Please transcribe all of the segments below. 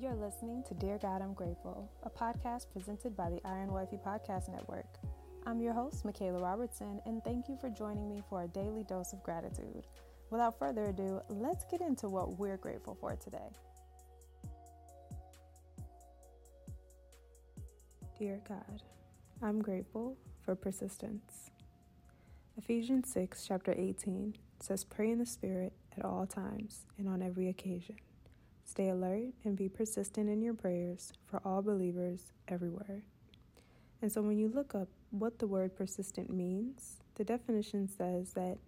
You're listening to Dear God, I'm Grateful, a podcast presented by the Iron Wifey Podcast Network. I'm your host, Michaela Robertson, and thank you for joining me for a daily dose of gratitude. Without further ado, let's get into what we're grateful for today. Dear God, I'm grateful for persistence. Ephesians 6, chapter 18 says, Pray in the Spirit at all times and on every occasion. Stay alert and be persistent in your prayers for all believers everywhere. And so when you look up what the word persistent means, the definition says that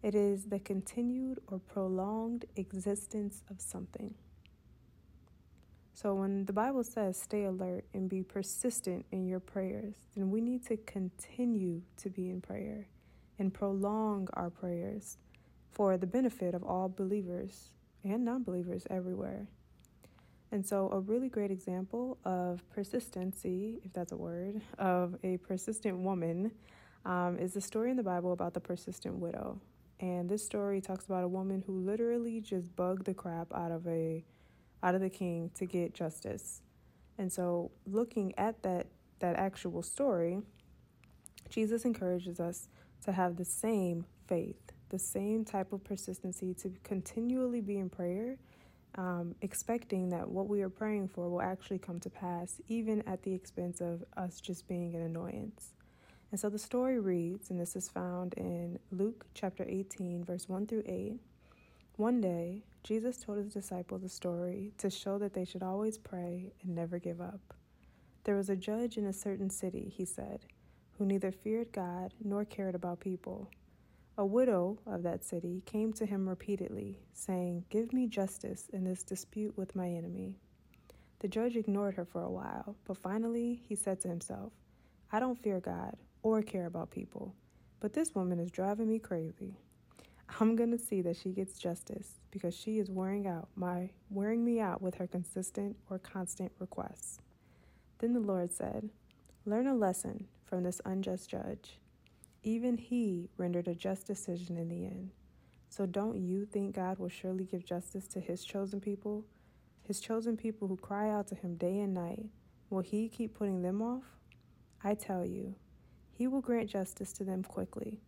it is the continued or prolonged existence of something. So when the Bible says stay alert and be persistent in your prayers, then we need to continue to be in prayer and prolong our prayers for the benefit of all believers and non believers everywhere. And so, a really great example of persistency, if that's a word, of a persistent woman um, is the story in the Bible about the persistent widow. And this story talks about a woman who literally just bugged the crap out of a out of the king to get justice. And so, looking at that that actual story, Jesus encourages us to have the same faith the same type of persistency to continually be in prayer, um, expecting that what we are praying for will actually come to pass, even at the expense of us just being an annoyance. And so the story reads, and this is found in Luke chapter 18, verse 1 through 8. One day, Jesus told his disciples a story to show that they should always pray and never give up. There was a judge in a certain city, he said, who neither feared God nor cared about people. A widow of that city came to him repeatedly, saying, Give me justice in this dispute with my enemy. The judge ignored her for a while, but finally he said to himself, I don't fear God or care about people, but this woman is driving me crazy. I'm going to see that she gets justice because she is wearing out my wearing me out with her consistent or constant requests. Then the Lord said, Learn a lesson from this unjust judge. Even he rendered a just decision in the end. So don't you think God will surely give justice to his chosen people? His chosen people who cry out to him day and night. Will he keep putting them off? I tell you, he will grant justice to them quickly.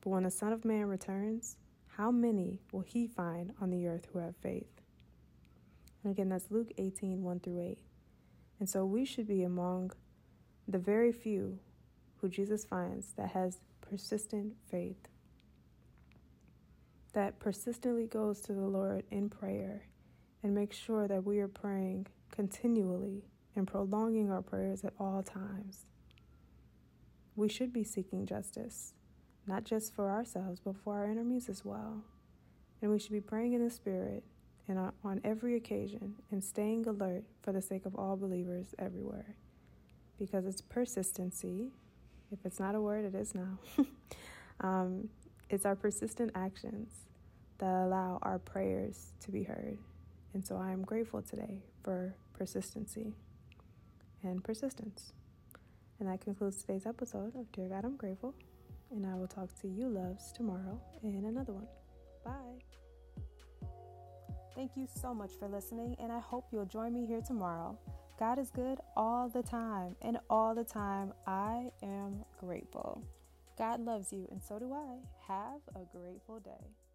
But when the Son of Man returns, how many will he find on the earth who have faith? And again, that's Luke 18 1 through 8. And so we should be among the very few who Jesus finds that has persistent faith that persistently goes to the Lord in prayer and makes sure that we are praying continually and prolonging our prayers at all times. We should be seeking justice, not just for ourselves, but for our enemies as well. And we should be praying in the Spirit and on every occasion and staying alert for the sake of all believers everywhere. Because it's persistency if it's not a word, it is now. um, it's our persistent actions that allow our prayers to be heard. And so I am grateful today for persistency and persistence. And that concludes today's episode of Dear God, I'm Grateful. And I will talk to you, loves, tomorrow in another one. Bye. Thank you so much for listening, and I hope you'll join me here tomorrow. God is good all the time, and all the time I am grateful. God loves you, and so do I. Have a grateful day.